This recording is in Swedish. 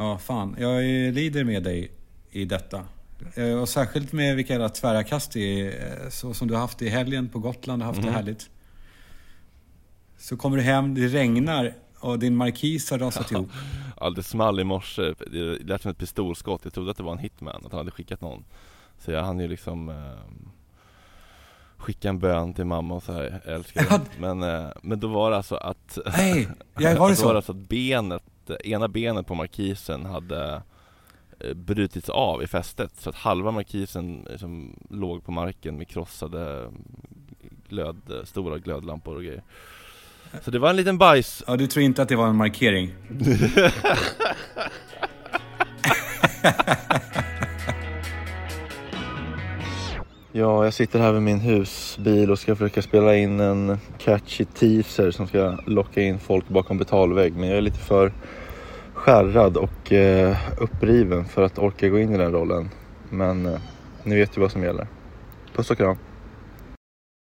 Ja, fan. Jag lider med dig i detta. Eh, Och särskilt med vilka jävla tvära kast det är, eh, så som du har haft i helgen på Gotland och haft det härligt. Så kommer du hem, det regnar och din markis har rasat ihop. Ja, det small i morse, det lät som ett pistolskott. Jag trodde att det var en hitman, att han hade skickat någon. Så jag hann ju liksom eh, skicka en bön till mamma och så här, jag älskar dig. Men, eh, men då var det alltså att Nej, ja, var det då var så? det alltså att benet, ena benet på markisen hade eh, brutits av i fästet så att halva markisen liksom låg på marken med krossade glöd, stora glödlampor och grejer. Så det var en liten bajs Ja, du tror inte att det var en markering? Ja, jag sitter här vid min husbil och ska försöka spela in en catchy teaser som ska locka in folk bakom betalvägg. Men jag är lite för skärrad och eh, uppriven för att orka gå in i den rollen. Men eh, ni vet ju vad som gäller. Puss och kram.